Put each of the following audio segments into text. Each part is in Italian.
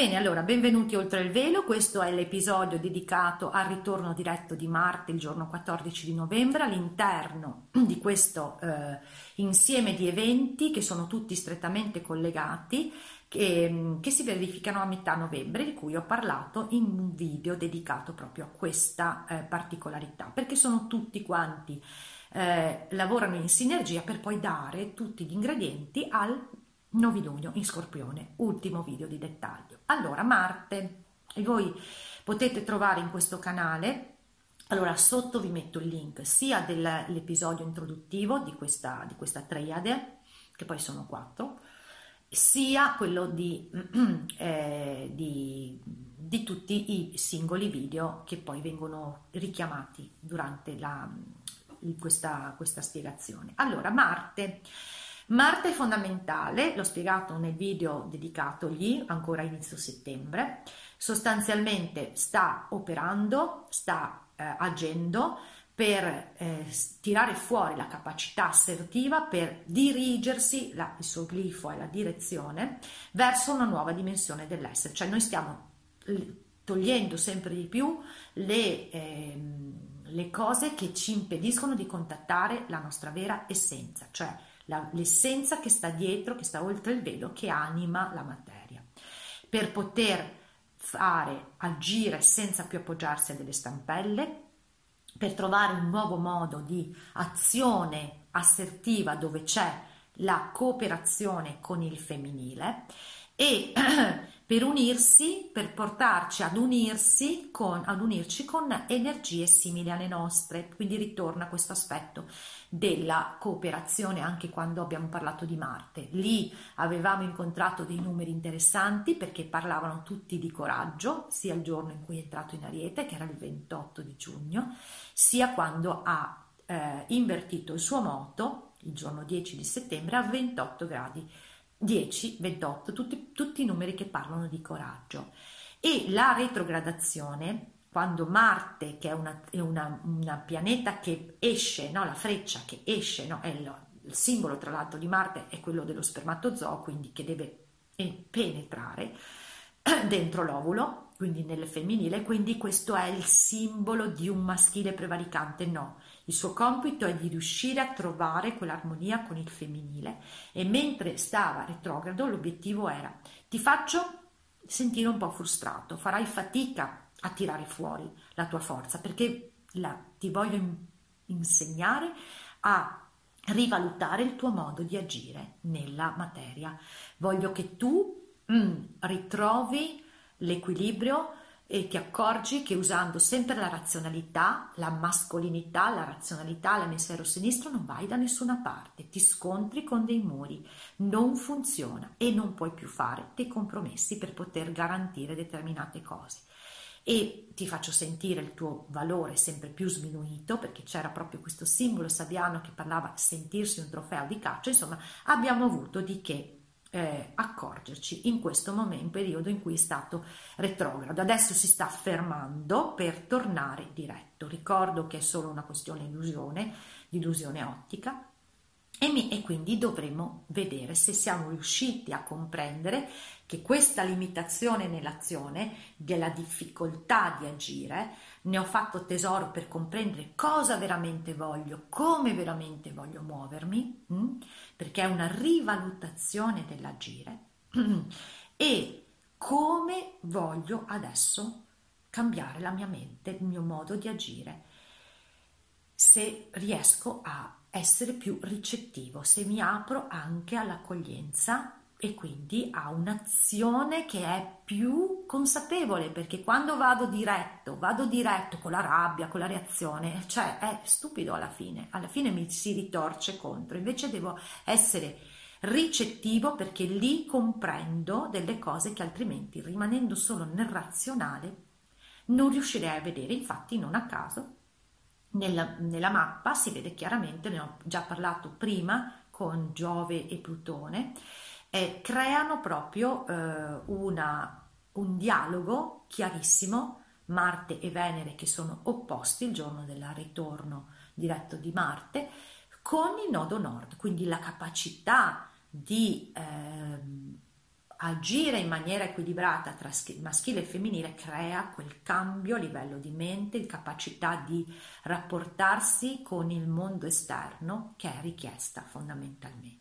Bene, allora, benvenuti oltre il velo, questo è l'episodio dedicato al ritorno diretto di Marte il giorno 14 di novembre all'interno di questo eh, insieme di eventi che sono tutti strettamente collegati che, che, si verificano a metà novembre, di cui ho parlato in un video dedicato proprio a questa eh, particolarità, perché sono tutti quanti eh, lavorano in sinergia per poi dare tutti gli ingredienti al novilunio in scorpione, ultimo video di dettaglio. Allora, Marte, e voi potete trovare in questo canale, allora sotto vi metto il link sia dell'episodio introduttivo di questa, di questa triade, che poi sono quattro, sia quello di, eh, di, di, tutti i singoli video che poi vengono richiamati durante la, questa, questa spiegazione. Allora, Marte Marte è fondamentale, l'ho spiegato nel video dedicatogli ancora inizio settembre, sostanzialmente sta operando, sta eh, agendo per eh, tirare fuori la capacità assertiva per dirigersi, la, il suo glifo è la direzione, verso una nuova dimensione dell'essere, cioè noi stiamo togliendo sempre di più le... Eh, le cose che ci impediscono di contattare la nostra vera essenza, cioè la, l'essenza che sta dietro, che sta oltre il velo, che anima la materia. Per poter fare, agire senza più appoggiarsi a delle stampelle, per trovare un nuovo modo di azione assertiva dove c'è la cooperazione con il femminile e per unirsi, per portarci ad unirsi con, ad unirci con energie simili alle nostre. Quindi ritorna questo aspetto della cooperazione anche quando abbiamo parlato di Marte. Lì avevamo incontrato dei numeri interessanti perché parlavano tutti di coraggio, sia il giorno in cui è entrato in Ariete, che era il 28 di giugno, sia quando ha eh, invertito il suo moto, il giorno 10 di settembre, a 28 gradi 10, 28, tutti, tutti i numeri che parlano di coraggio. E la retrogradazione, quando Marte, che è una, una, una pianeta che esce, no? la freccia che esce, no? lo, il simbolo tra l'altro di Marte è quello dello spermatozoo, quindi che deve penetrare dentro l'ovulo, quindi nel femminile, quindi questo è il simbolo di un maschile prevaricante, no, il suo compito è di riuscire a trovare quell'armonia con il femminile e mentre stava retrogrado l'obiettivo era ti faccio sentire un po' frustrato, farai fatica a tirare fuori la tua forza perché la, ti voglio in, insegnare a rivalutare il tuo modo di agire nella materia. Voglio che tu mm, ritrovi l'equilibrio e ti accorgi che usando sempre la razionalità, la mascolinità, la razionalità, l'emisfero sinistro non vai da nessuna parte, ti scontri con dei muri, non funziona e non puoi più fare dei compromessi per poter garantire determinate cose. E ti faccio sentire il tuo valore sempre più sminuito perché c'era proprio questo simbolo sabiano che parlava sentirsi un trofeo di caccia, insomma abbiamo avuto di che eh, accorgerci in questo momento, periodo in cui è stato retrogrado. Adesso si sta fermando per tornare diretto. Ricordo che è solo una questione illusione, di illusione ottica. E, mi, e quindi dovremo vedere se siamo riusciti a comprendere che questa limitazione nell'azione, della difficoltà di agire, ne ho fatto tesoro per comprendere cosa veramente voglio, come veramente voglio muovermi? Mm? perché è una rivalutazione dell'agire e come voglio adesso cambiare la mia mente, il mio modo di agire, se riesco a essere più ricettivo, se mi apro anche all'accoglienza e quindi a un'azione che è più consapevole perché quando vado diretto, vado diretto con la rabbia, con la reazione, cioè è stupido alla fine, alla fine mi si ritorce contro, invece devo essere ricettivo perché lì comprendo delle cose che altrimenti rimanendo solo nel razionale non riuscirei a vedere. Infatti non a caso nella, nella mappa si vede chiaramente, ne ho già parlato prima con Giove e Plutone, eh, creano proprio eh, una, un dialogo chiarissimo Marte e Venere che sono opposti il giorno del ritorno diretto di Marte con il nodo nord, quindi la capacità di eh, agire in maniera equilibrata tra maschile e femminile crea quel cambio a livello di mente, capacità di rapportarsi con il mondo esterno che è richiesta fondamentalmente.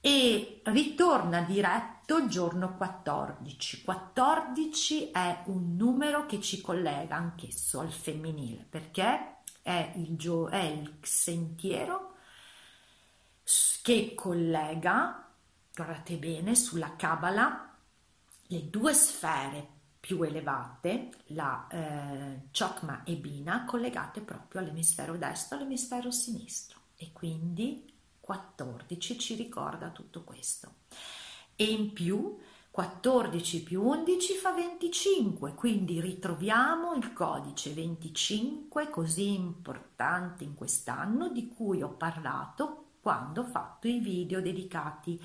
E ritorna diretto giorno 14. 14 è un numero che ci collega anch'esso al femminile perché è il, gio- è il sentiero che collega guardate bene, sulla Kabbalah le due sfere più elevate, la eh, Chokma e Bina, collegate proprio all'emisfero destro e all'emisfero sinistro. E quindi 14 ci ricorda tutto questo. E in più 14 più 11 fa 25, quindi ritroviamo il codice 25 così importante in quest'anno di cui ho parlato quando ho fatto i video dedicati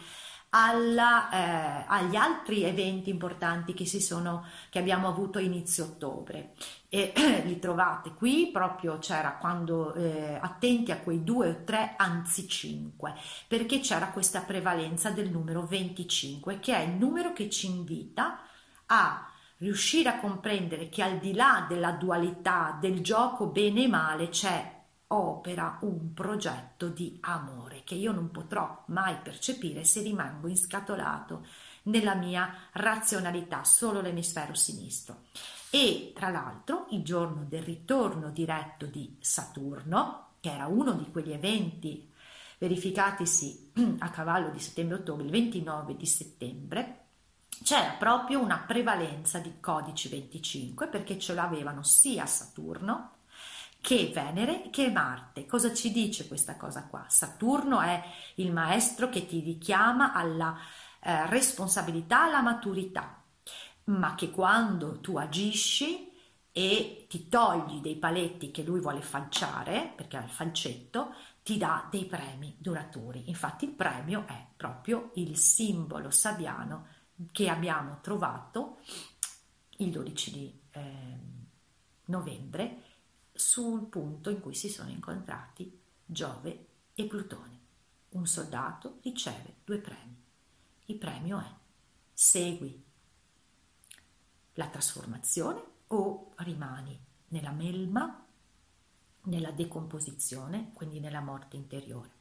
alla, eh, agli altri eventi importanti che, sono, che abbiamo avuto a inizio ottobre. E li trovate qui, proprio c'era quando eh, attenti a quei due o tre, anzi cinque, perché c'era questa prevalenza del numero 25, che è il numero che ci invita a riuscire a comprendere che al di là della dualità del gioco bene e male c'è opera un progetto di amore che io non potrò mai percepire se rimango inscatolato nella mia razionalità, solo l'emisfero sinistro. E tra l'altro il giorno del ritorno diretto di Saturno, che era uno di quegli eventi verificatisi a cavallo di settembre-ottobre, il 29 di settembre, c'era proprio una prevalenza di codici 25 perché ce l'avevano sia Saturno che Venere che Marte. Cosa ci dice questa cosa qua? Saturno è il maestro che ti richiama alla eh, responsabilità, alla maturità, ma che quando tu agisci e ti togli dei paletti che lui vuole falciare, perché ha il falcetto, ti dà dei premi duraturi. Infatti il premio è proprio il simbolo sabiano che abbiamo trovato il 12 di eh, novembre sul punto in cui si sono incontrati Giove e Plutone. Un soldato riceve due premi. Il premio è segui la trasformazione o rimani nella melma, nella decomposizione, quindi nella morte interiore.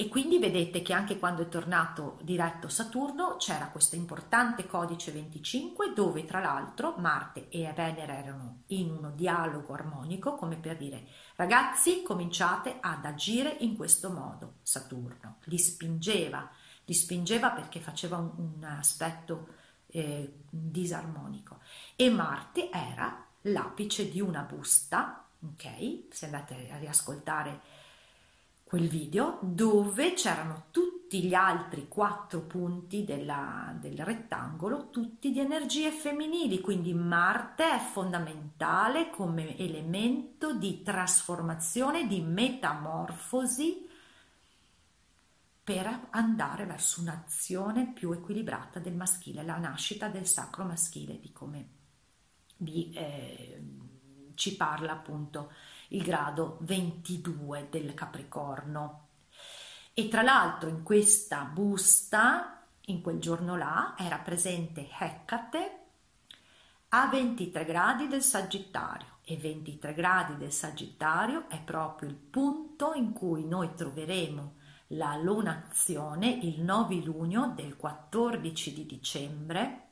E quindi vedete che anche quando è tornato diretto Saturno c'era questo importante codice 25 dove tra l'altro Marte e Venere erano in uno dialogo armonico come per dire ragazzi cominciate ad agire in questo modo. Saturno li spingeva, li spingeva perché faceva un, un aspetto eh, disarmonico. E Marte era l'apice di una busta ok? Se andate a riascoltare quel video dove c'erano tutti gli altri quattro punti della, del rettangolo, tutti di energie femminili, quindi Marte è fondamentale come elemento di trasformazione, di metamorfosi per andare verso un'azione più equilibrata del maschile, la nascita del sacro maschile, di come vi, eh, ci parla appunto il grado 22 del Capricorno. E tra l'altro in questa busta, in quel giorno là, era presente Hecate a 23 gradi del Sagittario e 23 gradi del Sagittario è proprio il punto in cui noi troveremo la lunazione, il novilunio del 14 di dicembre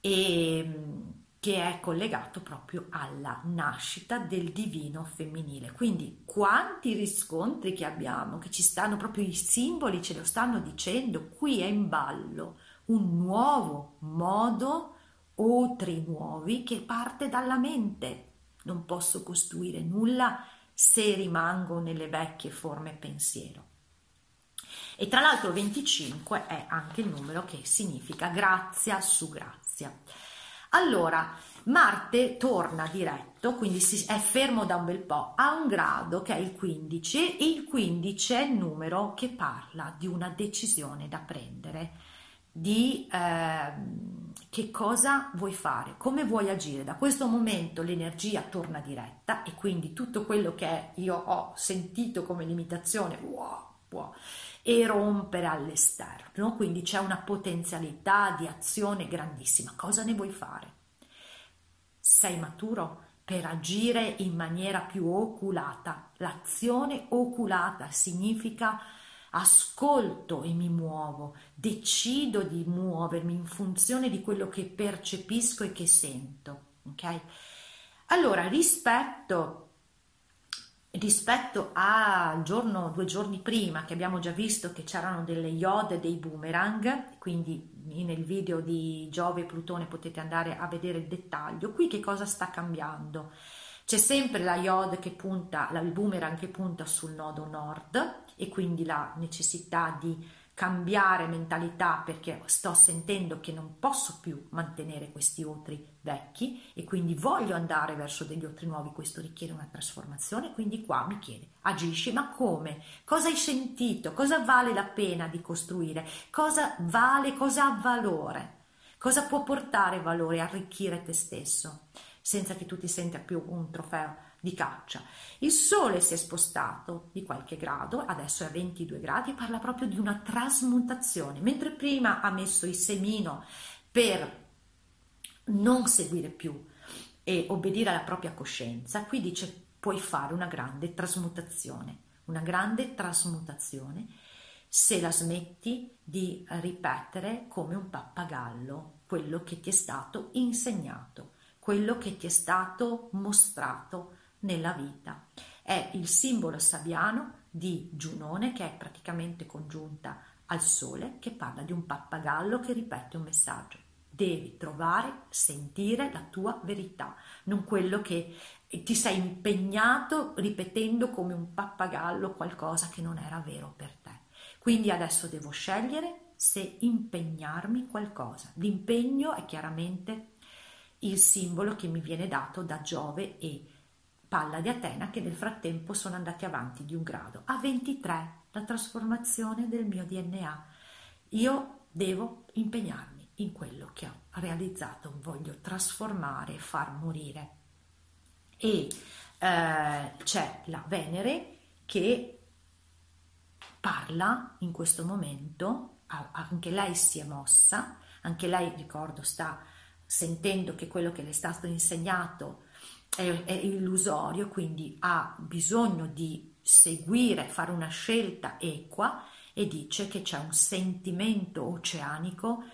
e che è collegato proprio alla nascita del divino femminile. Quindi quanti riscontri che abbiamo, che ci stanno proprio i simboli, ce lo stanno dicendo, qui è in ballo un nuovo modo o tre nuovi che parte dalla mente. Non posso costruire nulla se rimango nelle vecchie forme pensiero. E tra l'altro 25 è anche il numero che significa grazia su grazia. Allora, Marte torna diretto, quindi è fermo da un bel po', a un grado che è il 15 e il 15 è il numero che parla di una decisione da prendere, di eh, che cosa vuoi fare, come vuoi agire. Da questo momento l'energia torna diretta e quindi tutto quello che io ho sentito come limitazione wow, può erompere all'esterno, quindi c'è una potenzialità di azione grandissima. Cosa ne vuoi fare? Sei maturo per agire in maniera più oculata. L'azione oculata significa ascolto e mi muovo, decido di muovermi in funzione di quello che percepisco e che sento. Ok? Allora, rispetto rispetto al giorno, due giorni prima che abbiamo già visto che c'erano delle iode dei boomerang, quindi nel video di Giove e Plutone potete andare a vedere il dettaglio, qui che cosa sta cambiando? C'è sempre la iode che punta, il boomerang che punta sul nodo nord e quindi la necessità di cambiare mentalità perché sto sentendo che non posso più mantenere questi otri vecchi e quindi voglio andare verso degli otri nuovi, questo richiede una trasformazione, quindi qua mi chiede, agisci, ma come? Cosa hai sentito? Cosa vale la pena di costruire? Cosa vale, cosa ha valore? Cosa può portare valore, arricchire te stesso, senza che tu ti senta più un trofeo? Di caccia. Il Sole si è spostato di qualche grado, adesso è a 22 gradi, parla proprio di una trasmutazione, mentre prima ha messo il semino per non seguire più e obbedire alla propria coscienza, qui dice puoi fare una grande trasmutazione, una grande trasmutazione se la smetti di ripetere come un pappagallo quello che ti è stato insegnato, quello che ti è stato mostrato nella vita. È il simbolo sabiano di Giunone che è praticamente congiunta al sole che parla di un pappagallo che ripete un messaggio. Devi trovare, sentire la tua verità, non quello che ti sei impegnato ripetendo come un pappagallo qualcosa che non era vero per te. Quindi adesso devo scegliere se impegnarmi in qualcosa. L'impegno è chiaramente il simbolo che mi viene dato da Giove e Palla di Atena che nel frattempo sono andati avanti di un grado. A 23 la trasformazione del mio DNA. Io devo impegnarmi in quello che ho realizzato, voglio trasformare far morire. E eh, c'è la Venere che parla in questo momento, anche lei si è mossa, anche lei, ricordo, sta sentendo che quello che le è stato insegnato è, è illusorio, quindi ha bisogno di seguire, fare una scelta equa e dice che c'è un sentimento oceanico,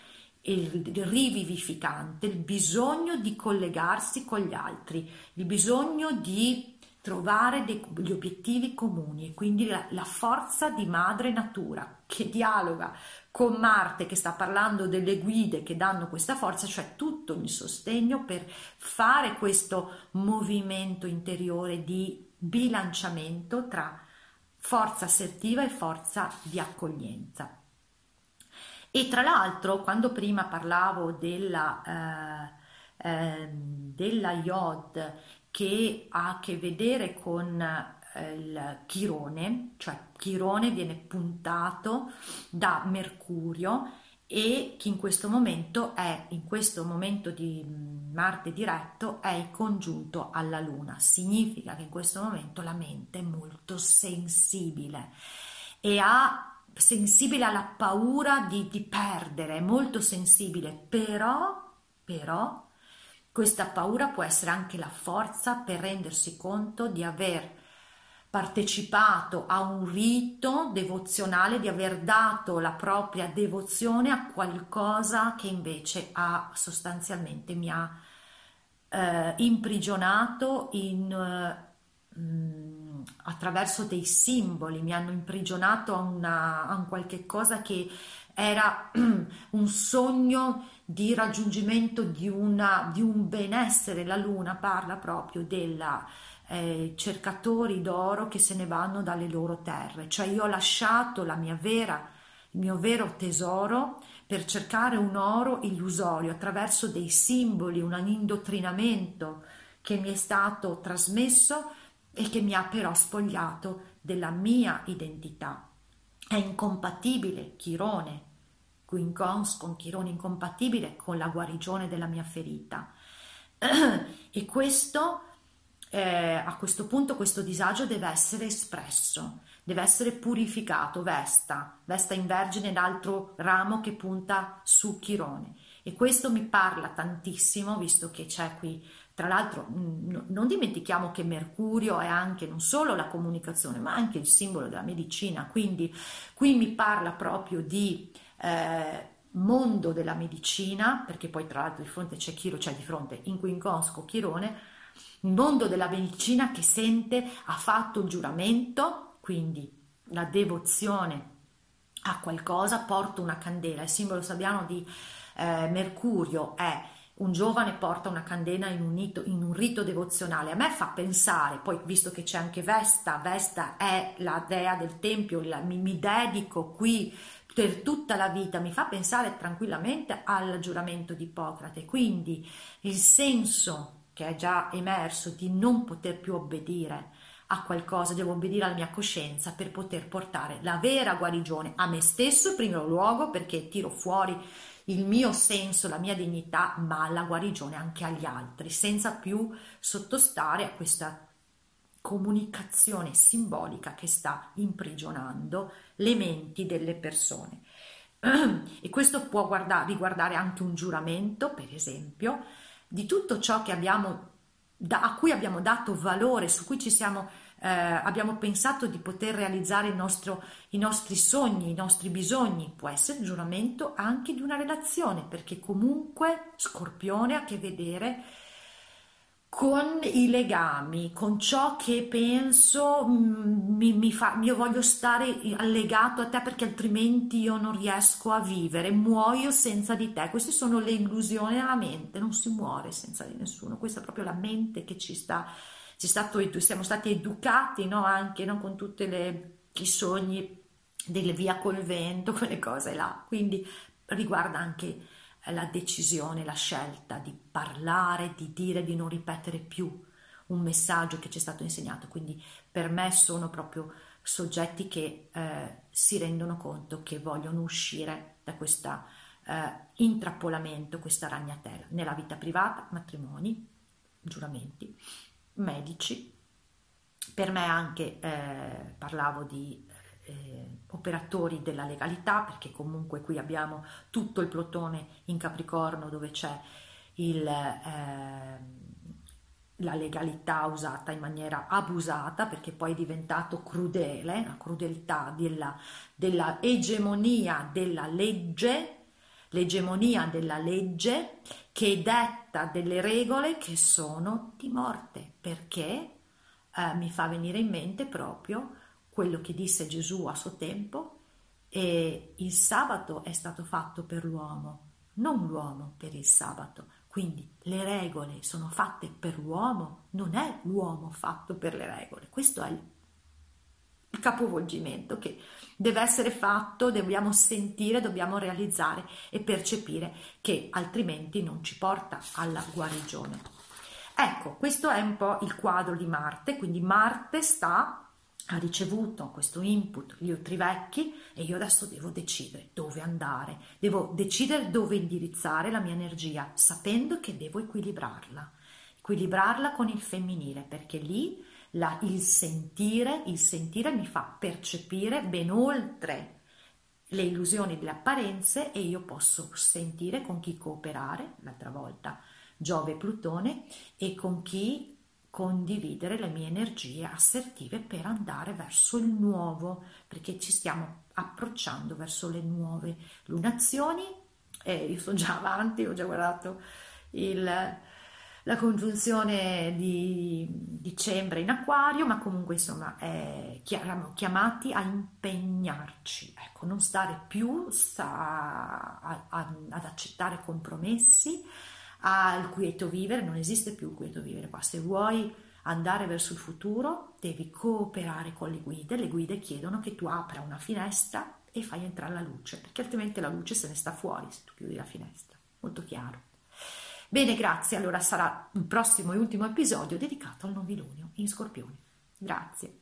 il rivivificante, il bisogno di collegarsi con gli altri, il bisogno di trovare degli obiettivi comuni e quindi la, la, forza di madre natura che dialoga con Marte che sta parlando delle guide che danno questa forza, cioè tutto il sostegno per fare questo movimento interiore di bilanciamento tra forza assertiva e forza di accoglienza. E tra l'altro, quando prima parlavo della, eh, eh, della Yod che ha a che vedere con eh, il chirone, cioè chirone viene puntato da Mercurio e che in questo momento è, in questo momento di Marte diretto, è congiunto alla Luna. Significa che in questo momento la mente è molto sensibile e ha sensibile alla paura di, di perdere, è molto sensibile, però, però questa paura può essere anche la forza per rendersi conto di aver partecipato a un rito devozionale, di aver dato la propria devozione a qualcosa che invece ha sostanzialmente mi ha eh, imprigionato in, eh, mh, attraverso dei simboli, mi hanno imprigionato a, una, a un qualche cosa che era un sogno di raggiungimento di, una, di un benessere. La luna parla proprio della, eh, cercatori d'oro che se ne vanno dalle loro terre, cioè io ho lasciato la mia vera, il mio vero tesoro per cercare un oro illusorio attraverso dei simboli, un indottrinamento che mi è stato trasmesso e che mi ha però spogliato della mia identità. È incompatibile Chirone, Quincons con Chirone, incompatibile con la guarigione della mia ferita. e questo, eh, a questo punto, questo disagio deve essere espresso, deve essere purificato, Vesta, Vesta in Vergine, l'altro ramo che punta su Chirone. E questo mi parla tantissimo, visto che c'è qui tra l'altro non dimentichiamo che Mercurio è anche non solo la comunicazione, ma anche il simbolo della medicina, quindi qui mi parla proprio di eh, mondo della medicina, perché poi tra l'altro di fronte c'è Chiro, c'è di fronte in Quinconsco Chirone, il mondo della medicina che sente, ha fatto il giuramento, quindi la devozione a qualcosa, porta una candela, il simbolo sabiano di eh, Mercurio è un giovane porta una candela in un, rito, in un rito devozionale. A me fa pensare, poi visto che c'è anche Vesta, Vesta è la dea del tempio, la, mi, mi dedico qui per tutta la vita, mi fa pensare tranquillamente al giuramento di Ippocrate. Quindi il senso che è già emerso di non poter più obbedire a qualcosa, devo obbedire alla mia coscienza per poter portare la vera guarigione a me stesso in primo luogo perché tiro fuori il mio senso, la mia dignità, ma la guarigione anche agli altri, senza più sottostare a questa comunicazione simbolica che sta imprigionando le menti delle persone. E questo può guardare, riguardare anche un giuramento, per esempio, di tutto ciò abbiamo, da, a cui abbiamo dato valore, su cui siamo eh, abbiamo pensato di poter realizzare nostro, i nostri sogni, i nostri bisogni, può essere il giuramento anche di una relazione, perché comunque Scorpione ha a che vedere con i legami, con ciò che penso mm, mi, mi fa, io voglio stare allegato a te perché altrimenti io non riesco a vivere, muoio senza di te. Queste sono le illusioni della mente, non si muore senza di nessuno, questa è proprio la mente che ci sta stato, siamo stati educati no? anche no? con tutti i sogni delle via col vento, quelle cose là. Quindi riguarda anche la decisione, la scelta di parlare, di dire, di non ripetere più un messaggio che ci è stato insegnato. Quindi per me sono proprio soggetti che eh, si rendono conto che vogliono uscire da questo eh, intrappolamento, questa ragnatela, nella vita privata, matrimoni, giuramenti medici, per me anche eh, parlavo di eh, operatori della legalità, perché comunque qui abbiamo tutto il plotone in Capricorno dove c'è il, eh, la legalità usata in maniera abusata, perché poi è diventato crudele, la crudeltà della, della egemonia della legge l'egemonia della legge che detta delle regole che sono di morte, perché eh, mi fa venire in mente proprio quello che disse Gesù a suo tempo, e il sabato è stato fatto per l'uomo, non l'uomo per il sabato. Quindi le regole sono fatte per l'uomo, non è l'uomo fatto per le regole. Questo è il capovolgimento che deve essere fatto, dobbiamo sentire, dobbiamo realizzare e percepire che altrimenti non ci porta alla guarigione. Ecco, questo è un po' il quadro di Marte, quindi Marte sta ha ricevuto questo input, gli altri vecchi, e io adesso devo decidere dove andare, devo decidere dove indirizzare la mia energia, sapendo che devo equilibrarla, equilibrarla con il femminile, perché lì la, il sentire, il sentire mi fa percepire ben oltre le illusioni delle apparenze e io posso sentire con chi cooperare, l'altra volta Giove e Plutone, e con chi condividere le mie energie assertive per andare verso il nuovo, perché ci stiamo approcciando verso le nuove lunazioni. E io sono già avanti, ho già guardato il, la congiunzione di dicembre in acquario, ma comunque insomma eh, chiamati a impegnarci, ecco, non stare più a, a, a, ad accettare compromessi, al quieto vivere, non esiste più il quieto vivere qua, se vuoi andare verso il futuro, devi cooperare con le guide. Le guide chiedono che tu apra una finestra e fai entrare la luce, perché altrimenti la luce se ne sta fuori se tu chiudi la finestra. Molto chiaro. Bene, grazie. Allora sarà il prossimo e ultimo episodio dedicato al novilunio in Scorpione. Grazie.